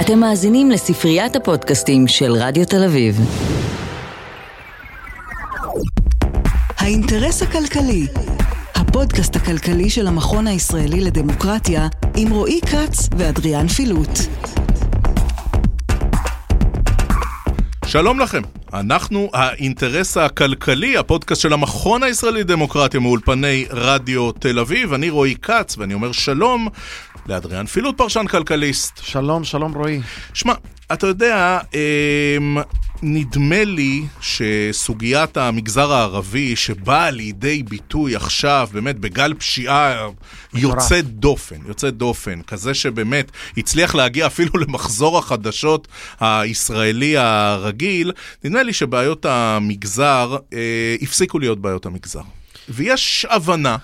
אתם מאזינים לספריית הפודקאסטים של רדיו תל אביב. האינטרס הכלכלי, הפודקאסט הכלכלי של המכון הישראלי לדמוקרטיה, עם רועי כץ ואדריאן פילוט. שלום לכם, אנחנו האינטרס הכלכלי, הפודקאסט של המכון הישראלי לדמוקרטיה מאולפני רדיו תל אביב. אני רועי כץ, ואני אומר שלום לאדריאן פילוט, פרשן כלכליסט. שלום, שלום רועי. שמע, אתה יודע, אמ, נדמה לי שסוגיית המגזר הערבי שבאה לידי ביטוי עכשיו, באמת בגל פשיעה יוצא דופן, יוצא דופן, כזה שבאמת הצליח להגיע אפילו למחזור החדשות הישראלי הרגיל, נדמה לי שבעיות המגזר אה, הפסיקו להיות בעיות המגזר. ויש הבנה.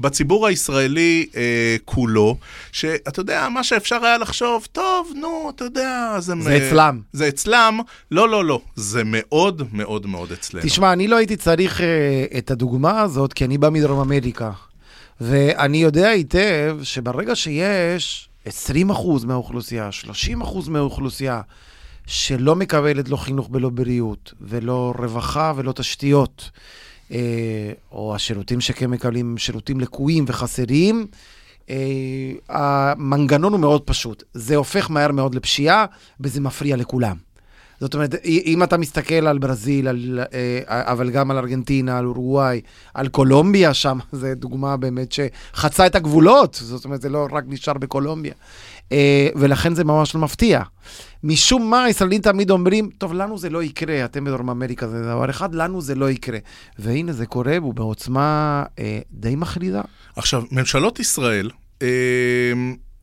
בציבור הישראלי אה, כולו, שאתה יודע, מה שאפשר היה לחשוב, טוב, נו, אתה יודע, זה... זה מ... אצלם. זה אצלם. לא, לא, לא, זה מאוד מאוד מאוד אצלנו. תשמע, אני לא הייתי צריך אה, את הדוגמה הזאת, כי אני בא מדרום אמריקה. ואני יודע היטב שברגע שיש 20% מהאוכלוסייה, 30% מהאוכלוסייה, שלא מקבלת לא חינוך ולא בריאות, ולא רווחה ולא תשתיות, או השירותים שכן מקבלים שירותים לקויים וחסרים, אה, המנגנון הוא מאוד פשוט. זה הופך מהר מאוד לפשיעה, וזה מפריע לכולם. זאת אומרת, אם אתה מסתכל על ברזיל, על, אה, אבל גם על ארגנטינה, על אורוגוואי, על קולומביה, שם זו דוגמה באמת שחצה את הגבולות, זאת אומרת, זה לא רק נשאר בקולומביה. אה, ולכן זה ממש לא מפתיע. משום מה, הישראלים תמיד אומרים, טוב, לנו זה לא יקרה, אתם בדרום אמריקה זה דבר אחד, לנו זה לא יקרה. והנה, זה קורה, והוא בעוצמה אה, די מחרידה. עכשיו, ממשלות ישראל, אה,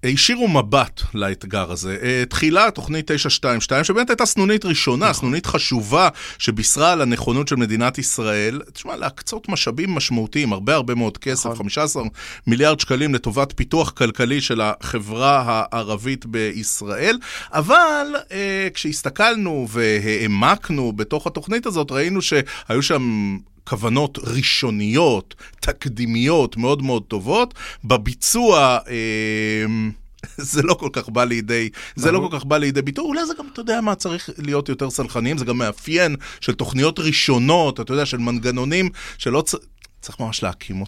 הישירו מבט לאתגר הזה. אה, תחילה תוכנית 922, שבאמת הייתה סנונית ראשונה, נכון. סנונית חשובה, שבישרה על הנכונות של מדינת ישראל, תשמע, להקצות משאבים משמעותיים, הרבה הרבה מאוד כסף, נכון. 15 מיליארד שקלים לטובת פיתוח כלכלי של החברה הערבית בישראל, אבל אה, כשהסתכלנו והעמקנו בתוך התוכנית הזאת, ראינו שהיו שם... כוונות ראשוניות, תקדימיות, מאוד מאוד טובות. בביצוע... אה, זה לא כל כך בא לידי, זה לא כל כך בא לידי ביטוי, אולי זה גם, אתה יודע מה, צריך להיות יותר סלחניים, זה גם מאפיין של תוכניות ראשונות, אתה יודע, של מנגנונים שלא צריך... צריך ממש להקים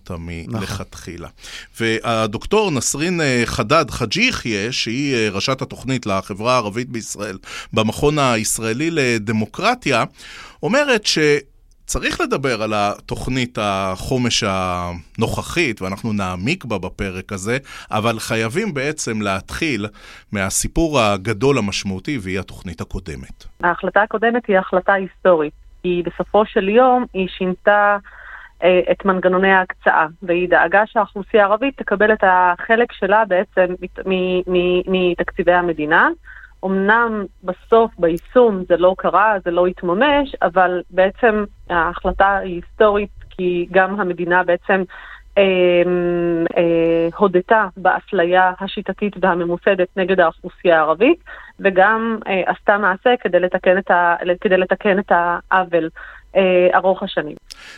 מלכתחילה. נכון. והדוקטור נסרין אה, חדד חאג' יחיא, שהיא אה, ראשת התוכנית לחברה הערבית בישראל במכון הישראלי לדמוקרטיה, אומרת ש... צריך לדבר על התוכנית החומש הנוכחית, ואנחנו נעמיק בה בפרק הזה, אבל חייבים בעצם להתחיל מהסיפור הגדול המשמעותי, והיא התוכנית הקודמת. ההחלטה הקודמת היא החלטה היסטורית, כי בסופו של יום היא שינתה אה, את מנגנוני ההקצאה, והיא דאגה שהאוכלוסייה הערבית תקבל את החלק שלה בעצם מתקציבי המדינה. אמנם בסוף, ביישום, זה לא קרה, זה לא התממש, אבל בעצם ההחלטה היא היסטורית, כי גם המדינה בעצם אה, אה, הודתה באפליה השיטתית והממוסדת נגד האוכלוסייה הערבית, וגם אה, עשתה מעשה כדי לתקן את, ה, כדי לתקן את העוול. אה, ארוך השנים.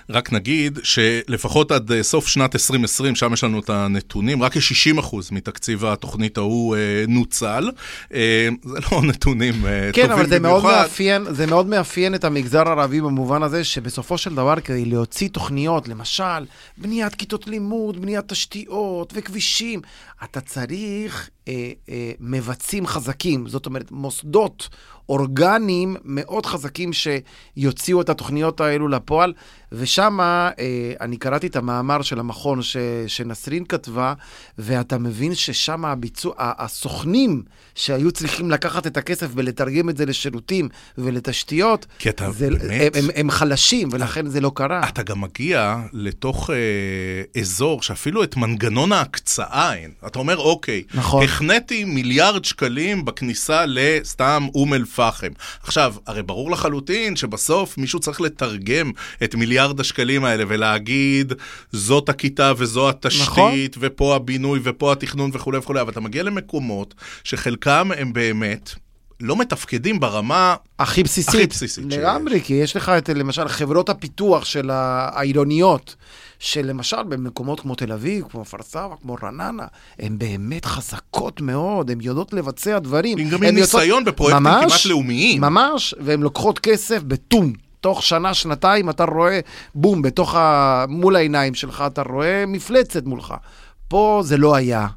רק נגיד שלפחות עד אה, סוף שנת 2020, שם יש לנו את הנתונים, רק כ-60% מתקציב התוכנית ההוא אה, נוצל. אה, זה לא נתונים אה, כן, טובים במיוחד. כן, אבל זה מאוד, מאפיין, זה מאוד מאפיין את המגזר הערבי במובן הזה שבסופו של דבר, כדי להוציא תוכניות, למשל, בניית כיתות לימוד, בניית תשתיות וכבישים, אתה צריך אה, אה, מבצעים חזקים, זאת אומרת, מוסדות אורגניים מאוד חזקים שיוציאו את התוכניות האלו לפועל, ושם אה, אני קראתי את המאמר של המכון ש, שנסרין כתבה, ואתה מבין ששם הביצוע, הסוכנים שהיו צריכים לקחת את הכסף ולתרגם את זה לשירותים ולתשתיות, כי אתה זה, באמת... הם, הם, הם חלשים, ולכן זה לא קרה. אתה גם מגיע לתוך אה, אזור שאפילו את מנגנון ההקצאה אין. אתה אומר, אוקיי, נכון. החנאתי מיליארד שקלים בכניסה לסתם אום אל-פחם. עכשיו, הרי ברור לחלוטין שבסוף מישהו צריך לתרגם את מיליארד השקלים האלה ולהגיד, זאת הכיתה וזו התשתית, נכון. ופה הבינוי ופה התכנון וכולי וכולי, אבל אתה מגיע למקומות שחלקם הם באמת... לא מתפקדים ברמה הכי בסיסית. הכי בסיסית לגמרי, כי יש לך את, למשל, חברות הפיתוח של העירוניות, שלמשל במקומות כמו תל אביב, כמו כפר סבא, כמו רעננה, הן באמת חזקות מאוד, הן יודעות לבצע דברים. גם עם ניסיון בפרויקטים ממש, כמעט לאומיים. ממש, והן לוקחות כסף בטום. תוך שנה, שנתיים, אתה רואה, בום, בתוך ה... מול העיניים שלך, אתה רואה מפלצת מולך. פה זה לא היה.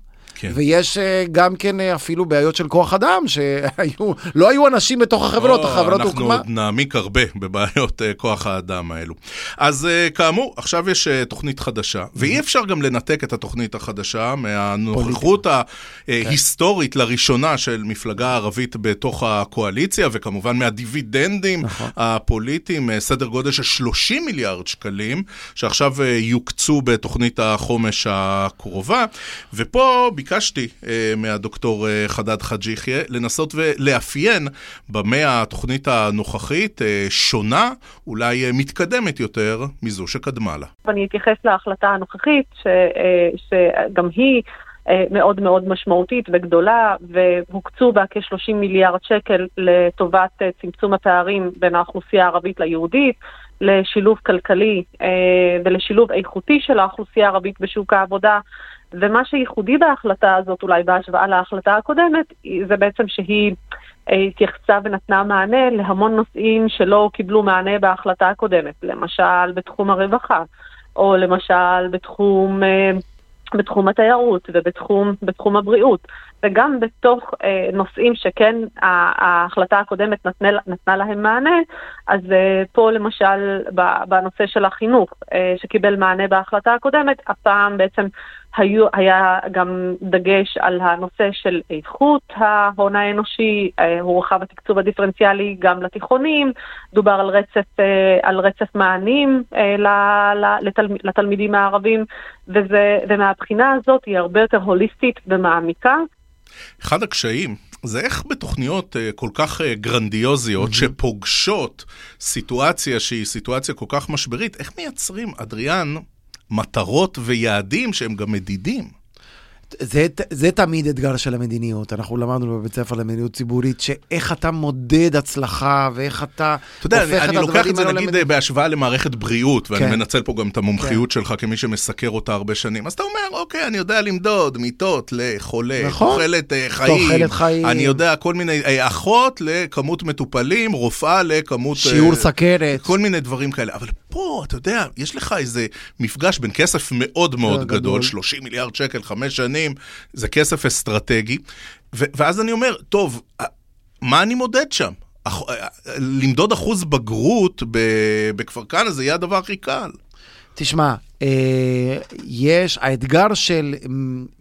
כן. ויש אה, גם כן אה, אפילו בעיות של כוח אדם, שהיו, לא היו אנשים בתוך החברות, או, החברות אנחנו הוקמה. עוד נעמיק הרבה בבעיות uh, כוח האדם האלו. אז כאמור, עכשיו יש תוכנית חדשה, ואי אפשר גם לנתק את התוכנית החדשה מהנוכחות ההיסטורית לראשונה של מפלגה ערבית בתוך הקואליציה, וכמובן מהדיבידנדים נכון. הפוליטיים, סדר גודל של 30 מיליארד שקלים, שעכשיו יוקצו בתוכנית החומש הקרובה. ופה ביקשתי uh, מהדוקטור uh, חדד חאג' יחיא לנסות ולאפיין במה התוכנית הנוכחית uh, שונה, אולי uh, מתקדמת יותר מזו שקדמה לה. ואני אתייחס להחלטה הנוכחית, ש, אה, שגם היא אה, מאוד מאוד משמעותית וגדולה, והוקצו בה כ-30 מיליארד שקל לטובת אה, צמצום הפערים בין האוכלוסייה הערבית ליהודית, לשילוב כלכלי אה, ולשילוב איכותי של האוכלוסייה הערבית בשוק העבודה. ומה שייחודי בהחלטה הזאת, אולי בהשוואה להחלטה הקודמת, זה בעצם שהיא אה, התייחסה ונתנה מענה להמון נושאים שלא קיבלו מענה בהחלטה הקודמת, למשל בתחום הרווחה, או למשל בתחום, אה, בתחום התיירות ובתחום בתחום הבריאות. וגם בתוך אה, נושאים שכן ההחלטה הקודמת נתנה, נתנה להם מענה, אז אה, פה למשל בנושא של החינוך, אה, שקיבל מענה בהחלטה הקודמת, הפעם בעצם היו, היה גם דגש על הנושא של איכות ההון האנושי, אה, הורחב התקצוב הדיפרנציאלי גם לתיכונים, דובר על רצף, אה, על רצף מענים אה, לתל, לתלמידים הערבים, וזה, ומהבחינה הזאת היא הרבה יותר הוליסטית ומעמיקה. אחד הקשיים זה איך בתוכניות כל כך גרנדיוזיות, mm-hmm. שפוגשות סיטואציה שהיא סיטואציה כל כך משברית, איך מייצרים, אדריאן, מטרות ויעדים שהם גם מדידים? זה, זה תמיד אתגר של המדיניות. אנחנו למדנו בבית ספר למדיניות ציבורית, שאיך אתה מודד הצלחה ואיך אתה אתה יודע, אני, אני לוקח את זה נגיד למד... בהשוואה למערכת בריאות, ואני כן. מנצל פה גם את המומחיות כן. שלך כמי שמסקר אותה הרבה שנים. אז אתה אומר, אוקיי, אני יודע למדוד מיטות לחולה, נכון. תוחלת uh, חיים. תוחלת חיים. אני יודע כל מיני, uh, אחות לכמות מטופלים, רופאה לכמות... שיעור uh, סכרת. כל מיני דברים כאלה. אבל פה, אתה יודע, יש לך איזה מפגש בין כסף מאוד מאוד גדול, גדול 30 מיליארד שקל, חמש שנים. זה כסף אסטרטגי. ו- ואז אני אומר, טוב, מה אני מודד שם? אח, למדוד אחוז בגרות בכפר כנא זה יהיה הדבר הכי קל. תשמע, אה, יש, האתגר של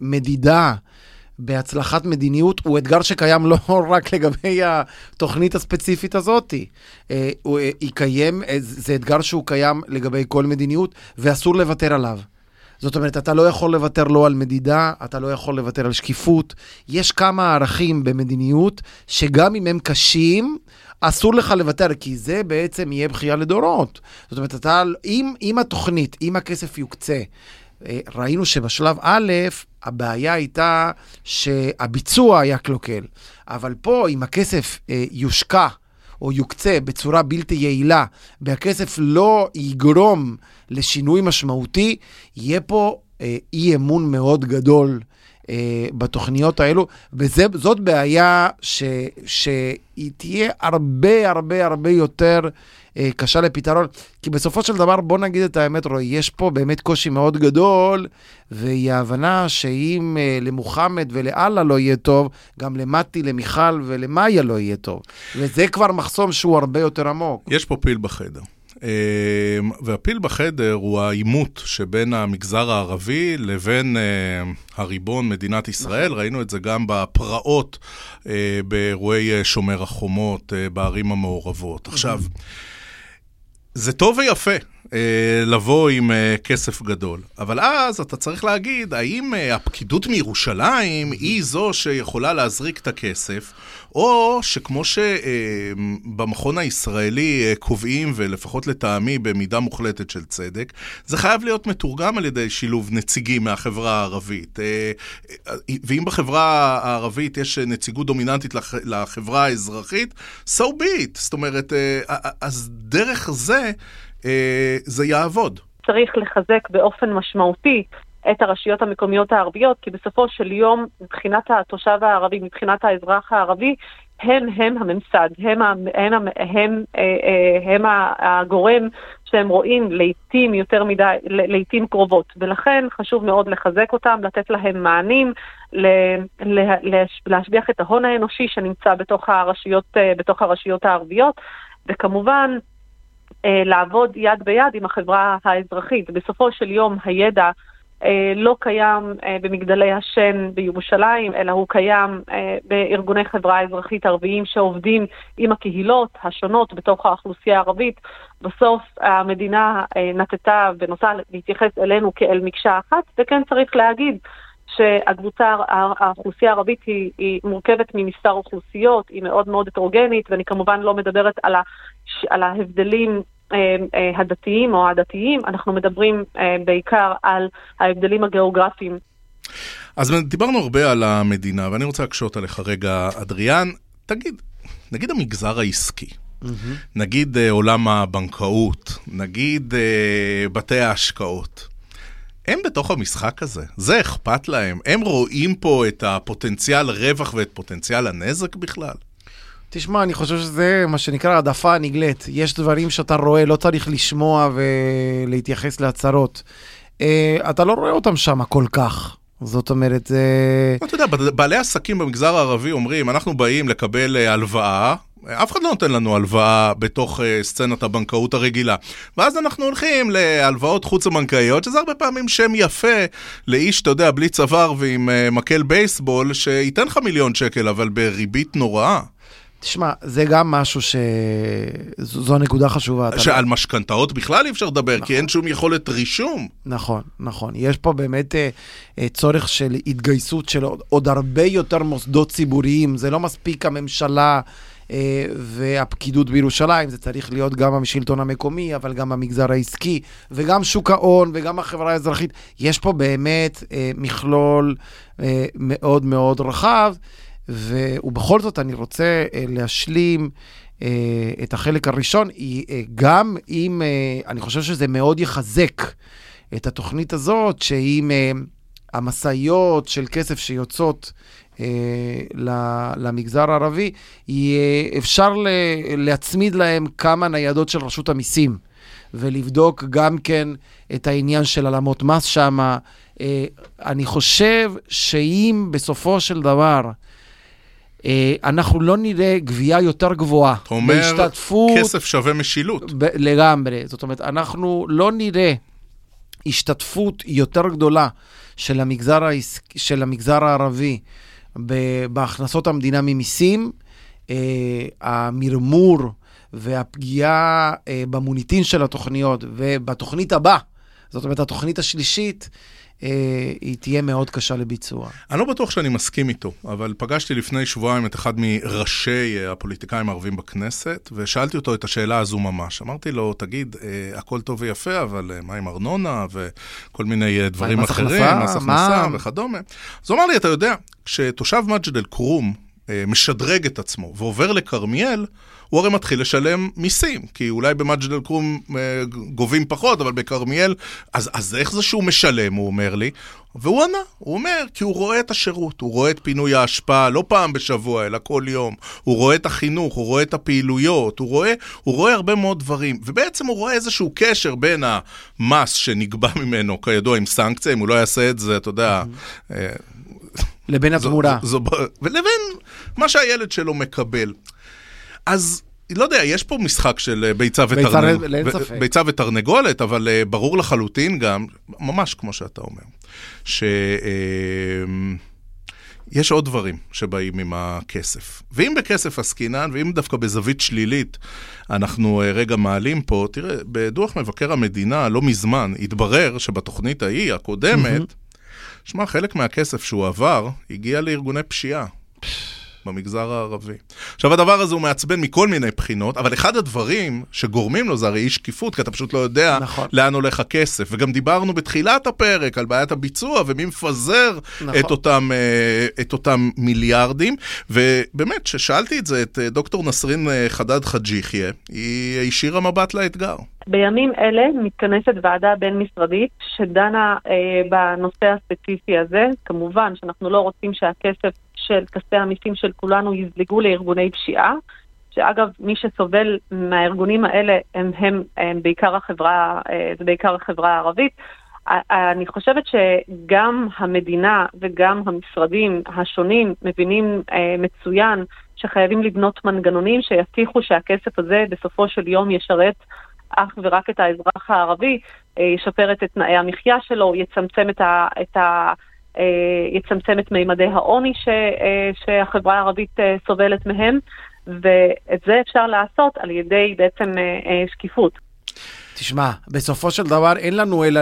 מדידה בהצלחת מדיניות הוא אתגר שקיים לא רק לגבי התוכנית הספציפית הזאת. אה, היא קיים, אה, זה אתגר שהוא קיים לגבי כל מדיניות, ואסור לוותר עליו. זאת אומרת, אתה לא יכול לוותר לא על מדידה, אתה לא יכול לוותר על שקיפות. יש כמה ערכים במדיניות, שגם אם הם קשים, אסור לך לוותר, כי זה בעצם יהיה בכייה לדורות. זאת אומרת, אתה, אם, אם התוכנית, אם הכסף יוקצה, אה, ראינו שבשלב א', הבעיה הייתה שהביצוע היה קלוקל. אבל פה, אם הכסף אה, יושקע, או יוקצה בצורה בלתי יעילה, והכסף לא יגרום לשינוי משמעותי, יהיה פה אה, אי אמון מאוד גדול אה, בתוכניות האלו, וזאת בעיה ש, שהיא תהיה הרבה הרבה הרבה יותר אה, קשה לפתרון, כי בסופו של דבר, בוא נגיד את האמת, רועי, יש פה באמת קושי מאוד גדול, והיא ההבנה שאם אה, למוחמד ולאללה לא יהיה טוב, גם למתי, למיכל ולמאיה לא יהיה טוב. וזה כבר מחסום שהוא הרבה יותר עמוק. יש פה פיל בחדר. אמ, והפיל בחדר הוא העימות שבין המגזר הערבי לבין אה, הריבון מדינת ישראל. נכון. ראינו את זה גם בפרעות אה, באירועי אה, שומר החומות בערים המעורבות. עכשיו, זה טוב ויפה לבוא עם אה, כסף גדול, אבל אז אתה צריך להגיד, האם אה, הפקידות מירושלים היא זו שיכולה להזריק את הכסף, או שכמו שבמכון הישראלי קובעים, ולפחות לטעמי במידה מוחלטת של צדק, זה חייב להיות מתורגם על ידי שילוב נציגים מהחברה הערבית. ואם בחברה הערבית יש נציגות דומיננטית לחברה האזרחית, so be it. זאת אומרת, אז דרך זה... אה, זה יעבוד. צריך לחזק באופן משמעותי את הרשויות המקומיות הערביות, כי בסופו של יום, מבחינת התושב הערבי, מבחינת האזרח הערבי, הם הם הממסד, הם, הם, הם, הם, הם הגורם שהם רואים לעיתים יותר מדי, לעיתים קרובות. ולכן חשוב מאוד לחזק אותם, לתת להם מענים, להשביח את ההון האנושי שנמצא בתוך הרשויות, בתוך הרשויות הערביות, וכמובן לעבוד יד ביד עם החברה האזרחית. בסופו של יום הידע אה, לא קיים אה, במגדלי השן בירושלים, אלא הוא קיים אה, בארגוני חברה אזרחית ערביים שעובדים עם הקהילות השונות בתוך האוכלוסייה הערבית. בסוף המדינה נטטה ונוטה להתייחס אלינו כאל מקשה אחת, וכן צריך להגיד שהקבוצה, האוכלוסייה הערבית היא, היא מורכבת ממספר אוכלוסיות, היא מאוד מאוד הטרוגנית, ואני כמובן לא מדברת על, ה, על ההבדלים אה, אה, הדתיים או הדתיים, אנחנו מדברים אה, בעיקר על ההבדלים הגיאוגרפיים. אז דיברנו הרבה על המדינה, ואני רוצה להקשות עליך רגע, אדריאן. תגיד, נגיד המגזר העסקי, mm-hmm. נגיד עולם הבנקאות, נגיד בתי ההשקעות. הם בתוך המשחק הזה, זה אכפת להם, הם רואים פה את הפוטנציאל רווח ואת פוטנציאל הנזק בכלל? תשמע, אני חושב שזה מה שנקרא העדפה נגלית. יש דברים שאתה רואה, לא צריך לשמוע ולהתייחס להצהרות. Uh, אתה לא רואה אותם שם כל כך. זאת אומרת, זה... אתה יודע, בעלי עסקים במגזר הערבי אומרים, אנחנו באים לקבל אה, הלוואה, אף אחד לא נותן לנו הלוואה בתוך uh, סצנת הבנקאות הרגילה. ואז אנחנו הולכים להלוואות חוץ-הבנקאיות, שזה הרבה פעמים שם יפה לאיש, אתה יודע, בלי צוואר ועם uh, מקל בייסבול, שייתן לך מיליון שקל, אבל בריבית נוראה. תשמע, זה גם משהו ש... זו נקודה חשובה. שעל משכנתאות בכלל אי אפשר לדבר, נכון. כי אין שום יכולת רישום. נכון, נכון. יש פה באמת אה, אה, צורך של התגייסות של עוד, עוד הרבה יותר מוסדות ציבוריים. זה לא מספיק הממשלה והפקידות בירושלים, זה צריך להיות גם השלטון המקומי, אבל גם המגזר העסקי, וגם שוק ההון, וגם החברה האזרחית. יש פה באמת אה, מכלול אה, מאוד מאוד רחב. ובכל זאת אני רוצה אה, להשלים אה, את החלק הראשון, אה, גם אם אני חושב שזה מאוד יחזק את התוכנית הזאת, שעם המשאיות של כסף שיוצאות למגזר הערבי, אפשר להצמיד להם כמה ניידות של רשות המיסים. ולבדוק גם כן את העניין של העלמות מס שם. אני חושב שאם בסופו של דבר אה, אנחנו לא נראה גבייה יותר גבוהה. אתה אומר, בהשתתפות... כסף שווה משילות. ב- לגמרי. זאת אומרת, אנחנו לא נראה השתתפות יותר גדולה של המגזר, העס... של המגזר הערבי ב- בהכנסות המדינה ממיסים. אה, המרמור והפגיעה אה, במוניטין של התוכניות ובתוכנית הבאה, זאת אומרת, התוכנית השלישית, היא תהיה מאוד קשה לביצוע. אני לא בטוח שאני מסכים איתו, אבל פגשתי לפני שבועיים את אחד מראשי אה, הפוליטיקאים הערבים בכנסת, ושאלתי אותו את השאלה הזו ממש. אמרתי לו, תגיד, אה, הכל טוב ויפה, אבל מה עם ארנונה וכל מיני דברים אחרים, מס הכנסה וכדומה? אז הוא אמר לי, אתה יודע, כשתושב מג'ד אל-כרום משדרג את עצמו ועובר לכרמיאל, הוא הרי מתחיל לשלם מיסים, כי אולי במג'ד אל-כרום אה, גובים פחות, אבל בכרמיאל, אז, אז איך זה שהוא משלם, הוא אומר לי? והוא ענה, הוא אומר, כי הוא רואה את השירות, הוא רואה את פינוי האשפה, לא פעם בשבוע, אלא כל יום. הוא רואה את החינוך, הוא רואה את הפעילויות, הוא רואה, הוא רואה הרבה מאוד דברים. ובעצם הוא רואה איזשהו קשר בין המס שנגבה ממנו, כידוע, עם סנקציה, אם הוא לא יעשה את זה, אתה יודע... אה, לבין התמורה. ולבין מה שהילד שלו מקבל. אז לא יודע, יש פה משחק של אה, ביצה, ותרנג... ביצה ותרנגולת, אבל uh, ברור לחלוטין גם, ממש כמו שאתה אומר, שיש אה, uh, עוד דברים שבאים עם הכסף. ואם בכסף עסקינן, ואם דווקא בזווית שלילית אנחנו רגע מעלים פה, תראה, בדוח מבקר המדינה לא מזמן התברר שבתוכנית ההיא, הקודמת, שמע, חלק מהכסף שהוא עבר הגיע לארגוני פשיעה. במגזר הערבי. עכשיו, הדבר הזה הוא מעצבן מכל מיני בחינות, אבל אחד הדברים שגורמים לו זה הרי אי שקיפות, כי אתה פשוט לא יודע נכון. לאן הולך הכסף. וגם דיברנו בתחילת הפרק על בעיית הביצוע ומי מפזר נכון. את, אותם, אה, את אותם מיליארדים. ובאמת, כששאלתי את זה את אה, דוקטור נסרין אה, חדד חאג' יחיא, היא הישירה מבט לאתגר. בימים אלה מתכנסת ועדה בין-משרדית שדנה אה, בנושא הספציפי הזה. כמובן שאנחנו לא רוצים שהכסף של כספי המיסים של כולנו יזלגו לארגוני פשיעה, שאגב, מי שסובל מהארגונים האלה הם, הם, הם בעיקר החברה, אה, זה בעיקר החברה הערבית. ה- אני חושבת שגם המדינה וגם המשרדים השונים מבינים אה, מצוין שחייבים לבנות מנגנונים שיבטיחו שהכסף הזה בסופו של יום ישרת אך ורק את האזרח הערבי, אה, ישפר את תנאי המחיה שלו, יצמצם את ה... את ה אה, יצמצם את מימדי העוני ש, אה, שהחברה הערבית אה, סובלת מהם, ואת זה אפשר לעשות על ידי בעצם אה, אה, שקיפות. תשמע, בסופו של דבר אין לנו אלא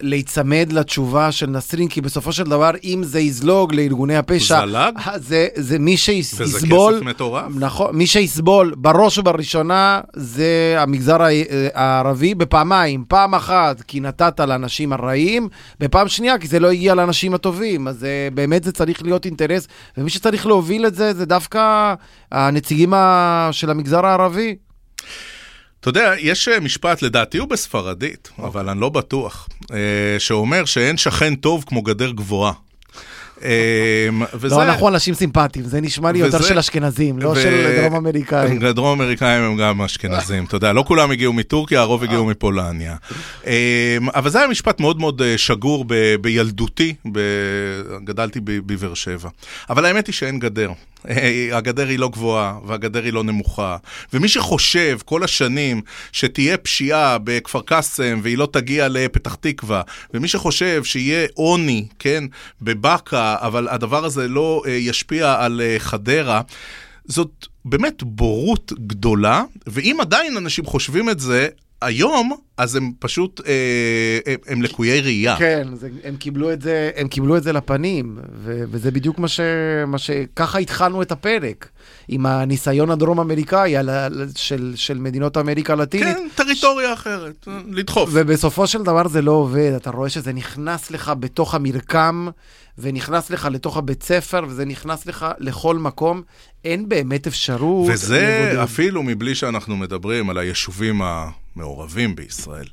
להיצמד לתשובה של נסרין, כי בסופו של דבר, אם זה יזלוג לארגוני הפשע, זלג? זה, זה מי וזה שיסבול, כסף מטורף. נכון, מי שיסבול בראש ובראשונה זה המגזר ה- הערבי בפעמיים, פעם אחת כי נתת לאנשים הרעים, בפעם שנייה כי זה לא הגיע לאנשים הטובים, אז אה, באמת זה צריך להיות אינטרס, ומי שצריך להוביל את זה זה דווקא הנציגים של המגזר הערבי. אתה יודע, יש אה, משפט, לדעתי הוא בספרדית, אבל אני לא בטוח, אה, שאומר שאין שכן טוב כמו גדר גבוהה. אה, וזה... לא, אנחנו אנשים סימפטיים, זה נשמע לי יותר של אשכנזים, לא של דרום אמריקאים. דרום אמריקאים הם גם אשכנזים, אתה יודע, לא כולם הגיעו מטורקיה, הרוב הגיעו מפולניה. אה, אבל זה היה משפט מאוד מאוד אה, שגור בילדותי, גדלתי בבאר שבע. אבל האמת היא שאין גדר. אה, הגדר היא לא גבוהה, והגדר היא לא נמוכה. ומי שחושב כל השנים שתהיה פשיעה בכפר קאסם והיא לא תגיע לפתח תקווה, ומי שחושב שיהיה עוני, כן, בבאקה, אבל הדבר הזה לא אה, ישפיע על אה, חדרה, זאת באמת בורות גדולה, ואם עדיין אנשים חושבים את זה היום, אז הם פשוט, אה, הם, הם לקויי ראייה. כן, זה, הם, קיבלו את זה, הם קיבלו את זה לפנים, ו, וזה בדיוק מה ש... מה ש... ככה התחלנו את הפרק, עם הניסיון הדרום-אמריקאי על של, של מדינות אמריקה הלטינית. כן, טריטוריה אחרת, לדחוף. ובסופו של דבר זה לא עובד, אתה רואה שזה נכנס לך בתוך המרקם, ונכנס לך לתוך הבית ספר, וזה נכנס לך לכל מקום. אין באמת אפשרות וזה לבודד. אפילו מבלי שאנחנו מדברים על היישובים המעורבים בישראל.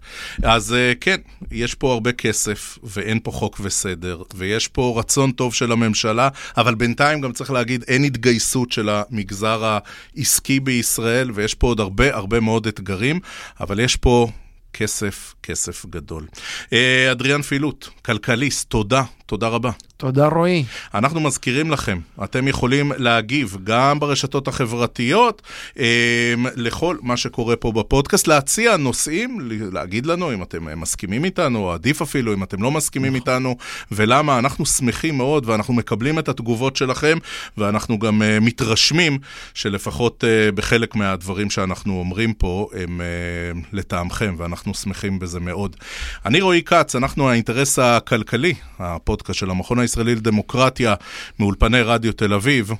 אז אה, כן, יש פה הרבה כסף, ואין פה חוק וסדר, ויש פה רצון טוב של הממשלה, אבל בינתיים גם צריך להגיד, אין התגייסות של המגזר העסקי בישראל, ויש פה עוד הרבה הרבה מאוד אתגרים, אבל יש פה... כסף, כסף גדול. אה, אדריאן פילוט, כלכליסט, תודה, תודה רבה. תודה, רועי. אנחנו מזכירים לכם, אתם יכולים להגיב גם ברשתות החברתיות אה, לכל מה שקורה פה בפודקאסט, להציע נושאים, להגיד לנו אם אתם מסכימים איתנו, או עדיף אפילו אם אתם לא מסכימים איתנו, ולמה. אנחנו שמחים מאוד ואנחנו מקבלים את התגובות שלכם, ואנחנו גם אה, מתרשמים שלפחות אה, בחלק מהדברים שאנחנו אומרים פה הם אה, לטעמכם, ואנחנו שמחים בזה מאוד. אני רועי כץ, אנחנו האינטרס הכלכלי, הפודקאסט של המכון הישראלי לדמוקרטיה, מאולפני רדיו תל אביב.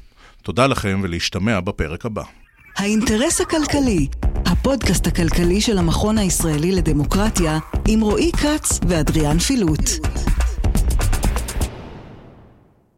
תודה לכם ולהשתמע בפרק הבא. האינטרס הכלכלי, הפודקאסט הכלכלי של המכון הישראלי לדמוקרטיה, עם רועי כץ ואדריאן פילוט.